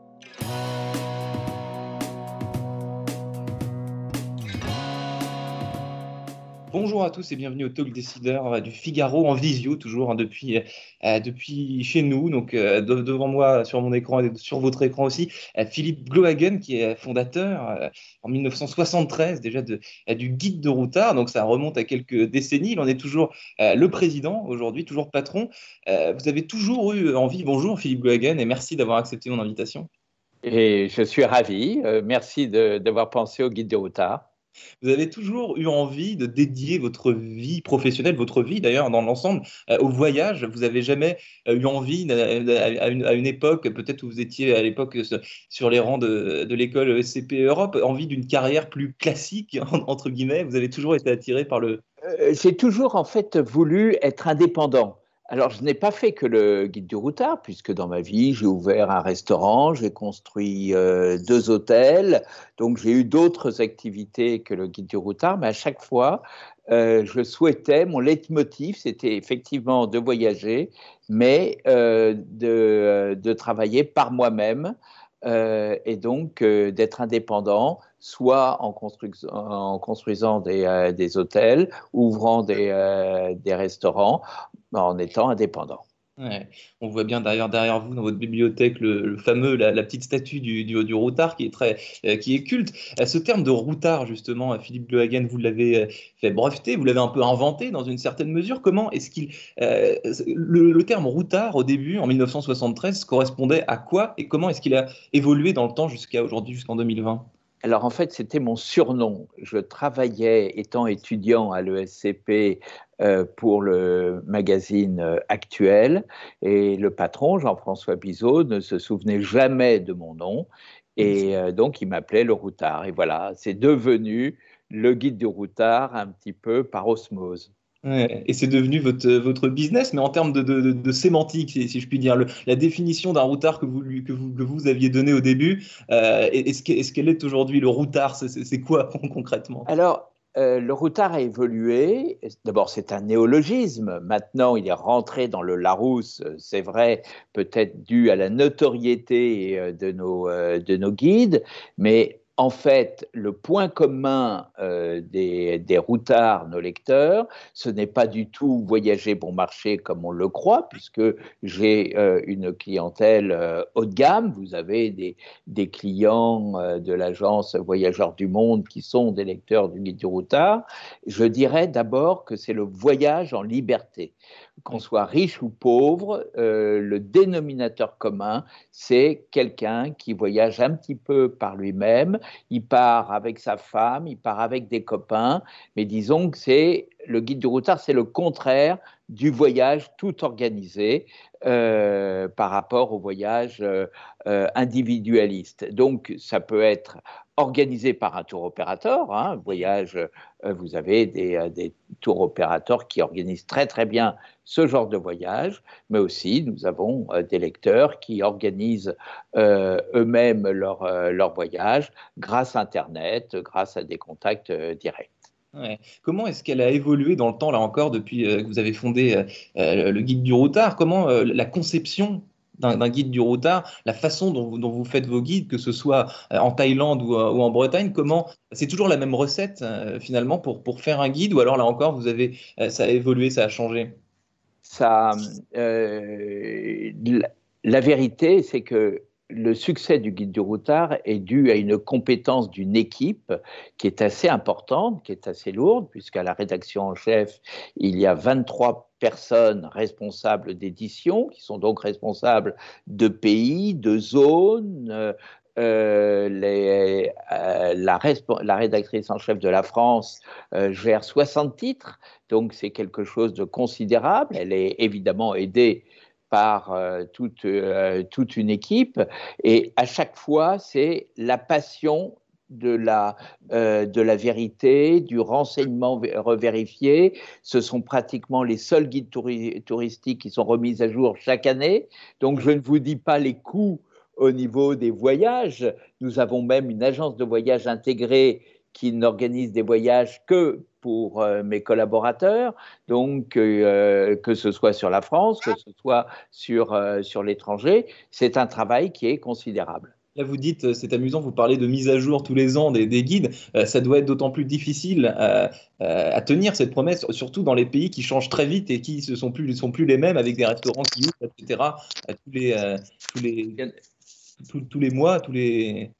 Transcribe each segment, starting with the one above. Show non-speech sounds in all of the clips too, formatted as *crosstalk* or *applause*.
Thank you. Bonjour à tous et bienvenue au Talk Décideur du Figaro en visio, toujours hein, depuis, euh, depuis chez nous. Donc, euh, de- devant moi, sur mon écran et sur votre écran aussi, euh, Philippe Glohagen, qui est fondateur euh, en 1973 déjà de, euh, du Guide de Routard. Donc, ça remonte à quelques décennies. Il en est toujours euh, le président aujourd'hui, toujours patron. Euh, vous avez toujours eu envie. Bonjour Philippe Glohagen et merci d'avoir accepté mon invitation. Et je suis ravi. Euh, merci de- d'avoir pensé au guide du routard. Vous avez toujours eu envie de dédier votre vie professionnelle, votre vie d'ailleurs dans l'ensemble, euh, au voyage. Vous n'avez jamais euh, eu envie, à une, époque, peut-être où vous étiez à l'époque euh, sur- les rangs de, de l'école SCP Europe, envie d'une carrière plus classique, *laughs* entre guillemets? Vous avez toujours été attiré par le... J'ai toujours en fait voulu être indépendant. Alors, je n'ai pas fait que le guide du routard, puisque dans ma vie, j'ai ouvert un restaurant, j'ai construit euh, deux hôtels, donc j'ai eu d'autres activités que le guide du routard, mais à chaque fois, euh, je souhaitais, mon leitmotiv, c'était effectivement de voyager, mais euh, de, travailler par moi-même. et donc d'être indépendant, soit en, construisant des, euh, hôtels, ouvrant des, euh, des restaurants, en étant indépendant. On voit bien derrière, vous, dans votre bibliothèque, le, fameux, la, petite statue du, routard qui est très, euh, qui est culte. Ce terme de routard, justement, Philippe Glohagen, vous l'avez fait breveter, vous l'avez un peu inventé dans une certaine mesure. Comment est-ce qu'il, le, le terme routard au début, en 1973, correspondait à quoi et comment est-ce qu'il a évolué dans le temps jusqu'à aujourd'hui, jusqu'en 2020? Alors en fait, c'était mon surnom. Je travaillais, étant étudiant à l'ESCP, euh, pour le magazine euh, Actuel, et le patron, Jean-François Bizot, ne se souvenait jamais de mon nom, et euh, donc il m'appelait le routard. Et voilà, c'est devenu le guide du routard un petit peu par osmose. Et c'est devenu votre, votre business, mais en termes de, sémantique, si, je puis dire, la définition d'un routard que vous, que vous, que vous aviez donné au début, euh, est-ce est-ce qu'elle est aujourd'hui le routard? C'est- quoi concrètement? Alors, euh, le routard a évolué. D'abord, c'est un néologisme. Maintenant, il est rentré dans le Larousse, euh, c'est vrai, peut-être dû à la notoriété euh, de nos, euh, de nos guides, mais en fait, le point commun euh, des, des routards, nos lecteurs, ce n'est pas du tout voyager bon marché comme on le croit, puisque j'ai euh, une clientèle euh, haut de gamme. Vous avez des, des clients de l'agence Voyageurs du Monde qui sont des lecteurs du guide du routard. Je dirais d'abord que c'est le voyage en liberté. Qu'on soit riche ou pauvre, euh, le dénominateur commun, c'est quelqu'un qui voyage un petit peu par lui-même. Il part avec sa femme, il part avec des copains, mais disons que c'est le guide du routard, c'est le contraire du voyage tout organisé euh, par rapport au voyage euh, euh, individualiste. Donc, ça peut être organisé par un tour opérateur. Hein, voyage, vous avez des, des tours opérateurs qui organisent très très bien ce genre de voyage, mais aussi nous avons des lecteurs qui organisent eux-mêmes leur, leur voyage grâce à Internet, grâce à des contacts directs. Comment est-ce qu'elle a évolué dans le temps, là encore, depuis euh, que vous avez fondé euh, euh, le guide du routard? Comment la conception d'un guide du routard, la façon dont vous, faites vos guides, que ce soit en Thaïlande ou, en Bretagne, comment c'est toujours la même recette finalement pour, faire un guide, ou alors là encore, vous avez, ça a évolué, ça a changé? Ça, la vérité, c'est que le succès du guide du routard est dû à une compétence d'une équipe qui est assez importante, qui est assez lourde, puisqu'à la rédaction en chef, il y a 23 personnes responsables d'édition, qui sont donc responsables de pays, de zones. Euh, euh, la, rédactrice en chef de la France euh, gère 60 titres, donc c'est quelque chose de considérable. Elle est évidemment aidée par euh, toute, euh, toute une équipe. Et à chaque fois, c'est la passion de la, euh, de la vérité, du renseignement revérifié. Ce sont pratiquement les seuls guides touristiques qui sont remis à jour chaque année. Donc, je ne vous dis pas les coûts au niveau des voyages. Nous avons même une agence de voyage intégrée qui n'organise des voyages que pour euh, mes collaborateurs, donc euh, que ce soit sur la France, que ce soit sur, euh, sur l'étranger, c'est un travail qui est considérable. Là, vous dites, c'est amusant, vous parlez de mise à jour tous les ans des, guides. ça doit être d'autant plus difficile à tenir cette promesse, surtout dans les pays qui changent très vite et qui ne sont plus, sont plus les mêmes avec des restaurants qui ouvrent, etc. tous les, tous les, tous les mois, tous les,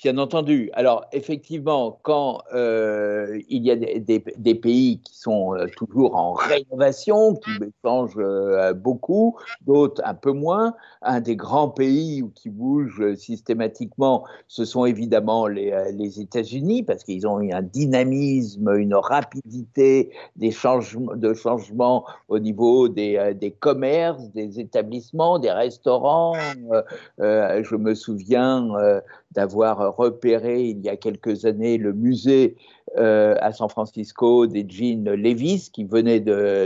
Bien entendu. Alors, effectivement, quand euh, il y a des, pays qui sont euh, toujours en rénovation, qui changent euh, beaucoup, d'autres un peu moins, un des grands pays qui bouge systématiquement, ce sont évidemment les, les États-Unis, parce qu'ils ont eu un dynamisme, une rapidité des changements, de changement au niveau des, des commerces, des établissements, des restaurants. je me souviens d'avoir repéré il y a quelques années le musée euh, à San Francisco des jeans Levis qui venait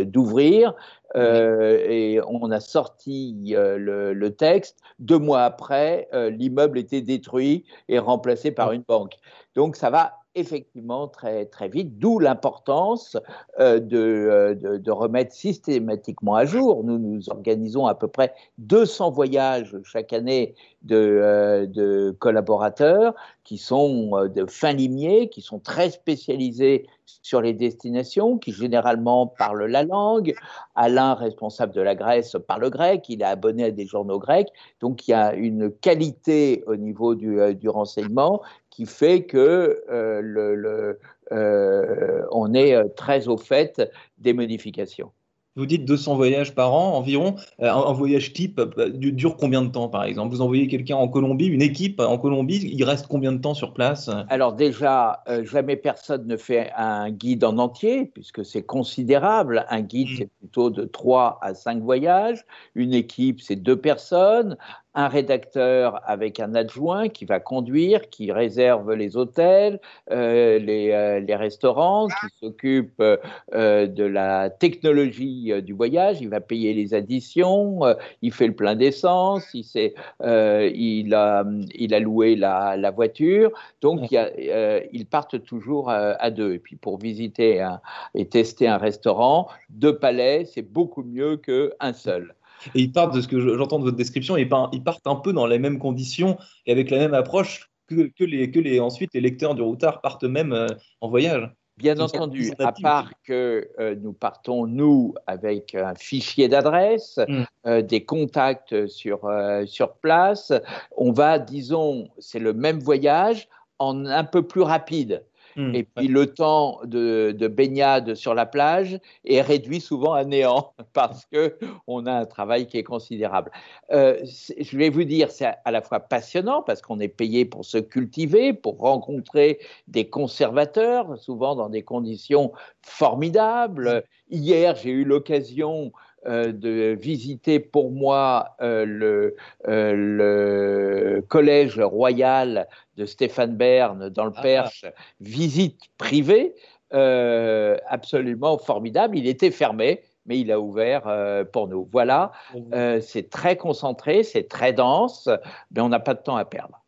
d'ouvrir. Euh, et on a sorti euh, le, le, texte. Deux mois après, l'immeuble était détruit et remplacé par une banque. Donc ça va effectivement très, très vite, d'où l'importance euh, euh, de, de, remettre systématiquement à jour. Nous, nous organisons à peu près 200 voyages chaque année de, euh, de collaborateurs qui sont de fin limiers, qui sont très spécialisés sur les destinations, qui généralement parlent la langue. Alain, responsable de la Grèce, parle grec, il est abonné à des journaux grecs, donc il y a une qualité au niveau du, du renseignement qui fait que euh, le, euh, on est euh, très au fait des modifications. Vous dites 200 voyages par an environ. un, voyage type dure combien de temps, par exemple? Vous envoyez quelqu'un en Colombie, une équipe en Colombie, il reste combien de temps sur place? Alors déjà, jamais personne ne fait un guide en entier, puisque c'est considérable. Un guide, mmh. c'est plutôt de 3 à 5 voyages. Une équipe, c'est deux personnes un rédacteur avec un adjoint qui va conduire, qui réserve les hôtels, euh, les, euh, les, restaurants, qui s'occupe euh, de la technologie du voyage, il va payer les additions, il fait le plein d'essence, il, a, il a loué la, voiture, donc il ils partent toujours à deux. Et puis pour visiter et tester un restaurant, deux palais, c'est beaucoup mieux qu'un seul. Et ils partent de ce que j'entends de votre description, ils partent un peu dans les mêmes conditions et avec la même approche que, que, les, que les, ensuite les lecteurs du routard partent même euh, en voyage. Bien entendu, à part que euh, nous partons, nous, avec un fichier d'adresse, mm. euh, des contacts sur, sur place, on va, disons, c'est le même voyage en un peu plus rapide. Mmh, et puis le temps de, baignade sur la plage est réduit souvent à néant *laughs* parce que on a un travail qui est considérable. Euh, je vais vous dire, c'est à la fois passionnant parce qu'on est payé pour se cultiver, pour rencontrer des conservateurs, souvent dans des conditions formidables. Hier, j'ai eu l'occasion de visiter pour moi euh, le, le, collège royal de Stéphane Bern dans le ah. Perche, visite privée, euh, absolument formidable. Il était fermé, mais il a ouvert euh, pour nous. Voilà, euh, c'est très concentré, c'est très dense, mais on n'a pas de temps à perdre.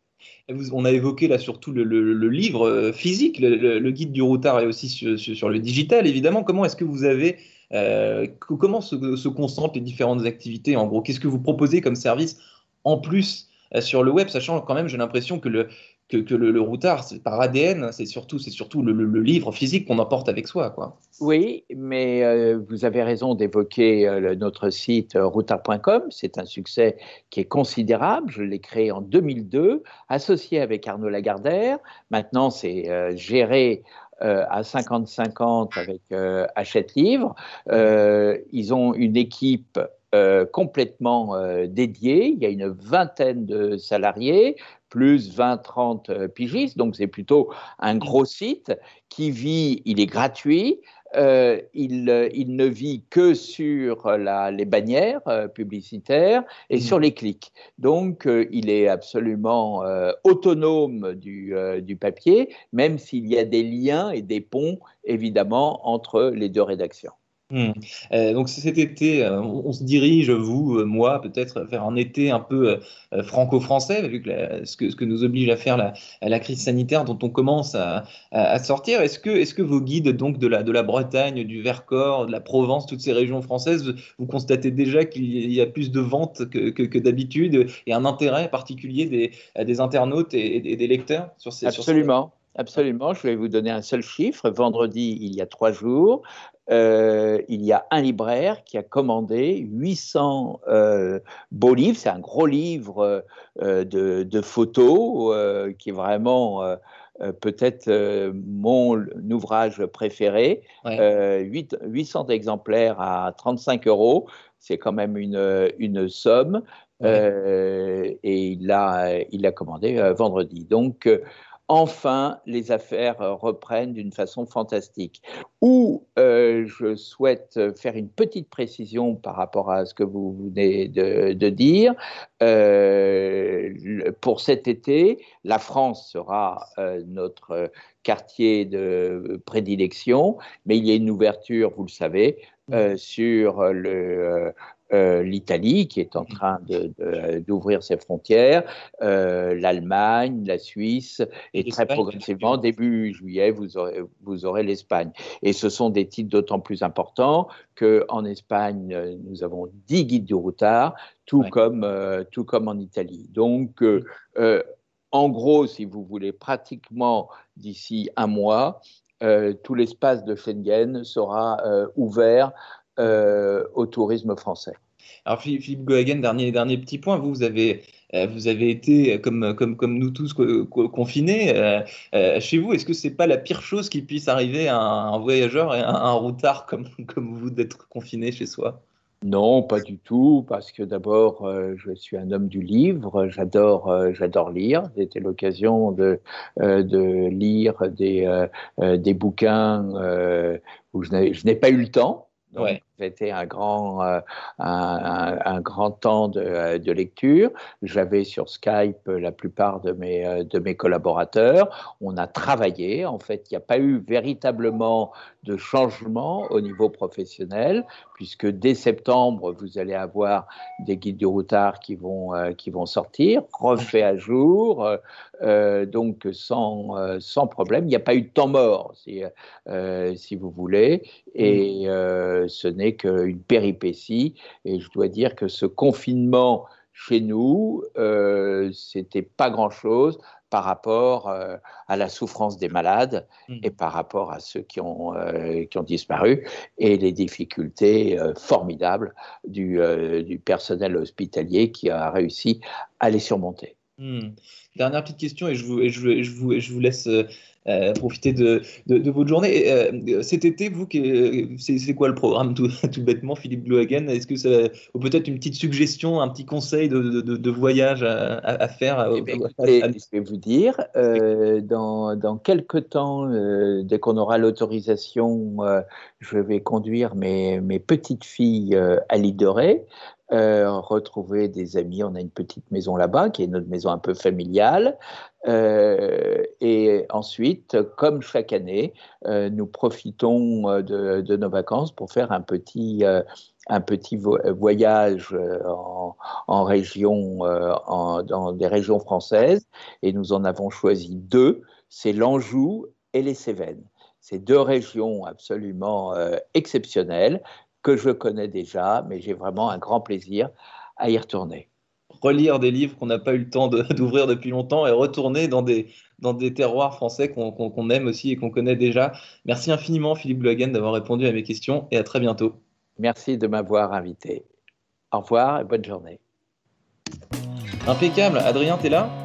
On a évoqué là surtout le, livre physique, le, guide du routard et aussi sur, le digital, évidemment. Comment est-ce que vous avez, comment se, se, concentrent les différentes activités En gros, qu'est-ce que vous proposez comme service en plus sur le web, sachant quand même, j'ai l'impression que le, que, le, routard, par ADN, c'est surtout, c'est surtout le, livre physique qu'on emporte avec soi. Quoi. Oui, mais euh, vous avez raison d'évoquer euh, notre site euh, routard.com. C'est un succès qui est considérable. Je l'ai créé en 2002, associé avec Arnaud Lagardère. Maintenant, c'est géré à 50-50 avec Hachette Livre. ils ont une équipe complètement dédiée. Il y a une vingtaine de salariés plus 20-30 euh, pigistes, donc c'est plutôt un gros site qui vit, il est gratuit, euh, il, ne vit que sur les bannières publicitaires et mmh. sur les clics. Donc, il est absolument autonome du, du, papier, même s'il y a des liens et des ponts, évidemment, entre les deux rédactions. Hmm. Euh, donc cet été, euh, on, se dirige, vous, euh, moi, peut-être vers un été un peu franco-français, vu que ce, que nous oblige à faire la, crise sanitaire dont on commence à, sortir. Est-ce que, vos guides donc de la, Bretagne, du Vercors, de la Provence, toutes ces régions françaises, vous constatez déjà qu'il y a plus de ventes que, d'habitude et un intérêt particulier des, des internautes et, des lecteurs sur ces Absolument. Absolument, je vais vous donner un seul chiffre. Vendredi, il y a trois jours, euh, il y a un libraire qui a commandé 800 euh, beaux livres. C'est un gros livre euh, de, photos qui est vraiment peut-être mon ouvrage préféré. 800 exemplaires à 35 euros, c'est quand même une, une somme. et il l'a il a commandé vendredi. Donc, enfin les affaires euh, reprennent d'une façon fantastique. Ou euh, je souhaite faire une petite précision par rapport à ce que vous venez de, dire. Euh, pour cet été, la France sera notre quartier de prédilection, mais il y a une ouverture, vous le savez, sur le, euh, l'Italie qui est en mhm. train d'ouvrir ses frontières, euh, l'Allemagne, la Suisse, et très progressivement, début juillet, vous aurez, vous aurez l'Espagne. Et ce sont des titres d'autant plus importants qu'en Espagne, euh, nous avons 10 guides du routard, tout, comme, tout comme en Italie. Donc, en gros, si vous voulez, pratiquement d'ici un mois, tout l'espace de Schengen sera ouvert au tourisme français. Alors Philippe Gohagen, dernier, dernier petit point, vous, vous avez, euh, vous avez été, comme, comme, comme nous tous, confinés euh, chez vous. Est-ce que c'est pas la pire chose qui puisse arriver à un, voyageur et à un routard comme, *laughs* comme vous d'être confiné chez soi? Non, pas du tout, parce que d'abord, je suis un homme du livre, j'adore, j'adore lire. C'était l'occasion de, de lire des, des bouquins où je n'ai pas eu le temps. Ouais. C'était un grand, euh, un, grand temps de, de lecture. J'avais sur Skype la plupart de mes, euh, de mes collaborateurs. On a travaillé. En fait, il n'y a pas eu véritablement de changement au niveau professionnel, puisque dès septembre, vous allez avoir des guides du routard qui vont, euh, qui vont sortir, refaits à jour, donc sans, sans problème. Il n'y a pas eu de temps mort, si, si vous voulez, et ce n'est qu'une péripétie. Et je dois dire que ce confinement chez nous, euh, c'était pas grand-chose par rapport euh, à la souffrance des malades mmh. et par rapport à ceux qui ont, euh, qui ont disparu et les difficultés euh, formidables du, du, personnel hospitalier qui a réussi à les surmonter. Mmh. Dernière petite question et je vous, je, je vous, je vous laisse euh, profiter de, de, votre journée. Euh, cet été, vous, c'est quoi le programme tout, *laughs* tout bêtement, Philippe Glohagen Est-ce que ça, ou peut-être une petite suggestion, un petit conseil de, de voyage à, à, faire eh ben, Je vais vous dire, euh, dans, dans quelques temps, dès qu'on aura l'autorisation, je vais conduire mes, mes petites filles à l'île de Ré. retrouver des amis. On a une petite maison là-bas, qui est notre maison un peu familiale. Euh, et ensuite, comme chaque année, euh, nous profitons euh, de, nos vacances pour faire un petit, un petit voyage en, région, dans des régions françaises. Et nous en avons choisi deux, c'est l'Anjou et les Cévennes. C'est deux régions absolument exceptionnelles que je connais déjà, mais j'ai vraiment un grand plaisir à y retourner relire des livres qu'on n'a pas eu le temps *laughs* d'ouvrir depuis longtemps et retourner dans des, dans des terroirs français qu'on aime aussi et qu'on connaît déjà. Merci infiniment, Philippe Blohagen, d'avoir répondu à mes questions et à très bientôt. Merci de m'avoir invité. Au revoir et bonne journée. Impeccable. Adrien, t'es là?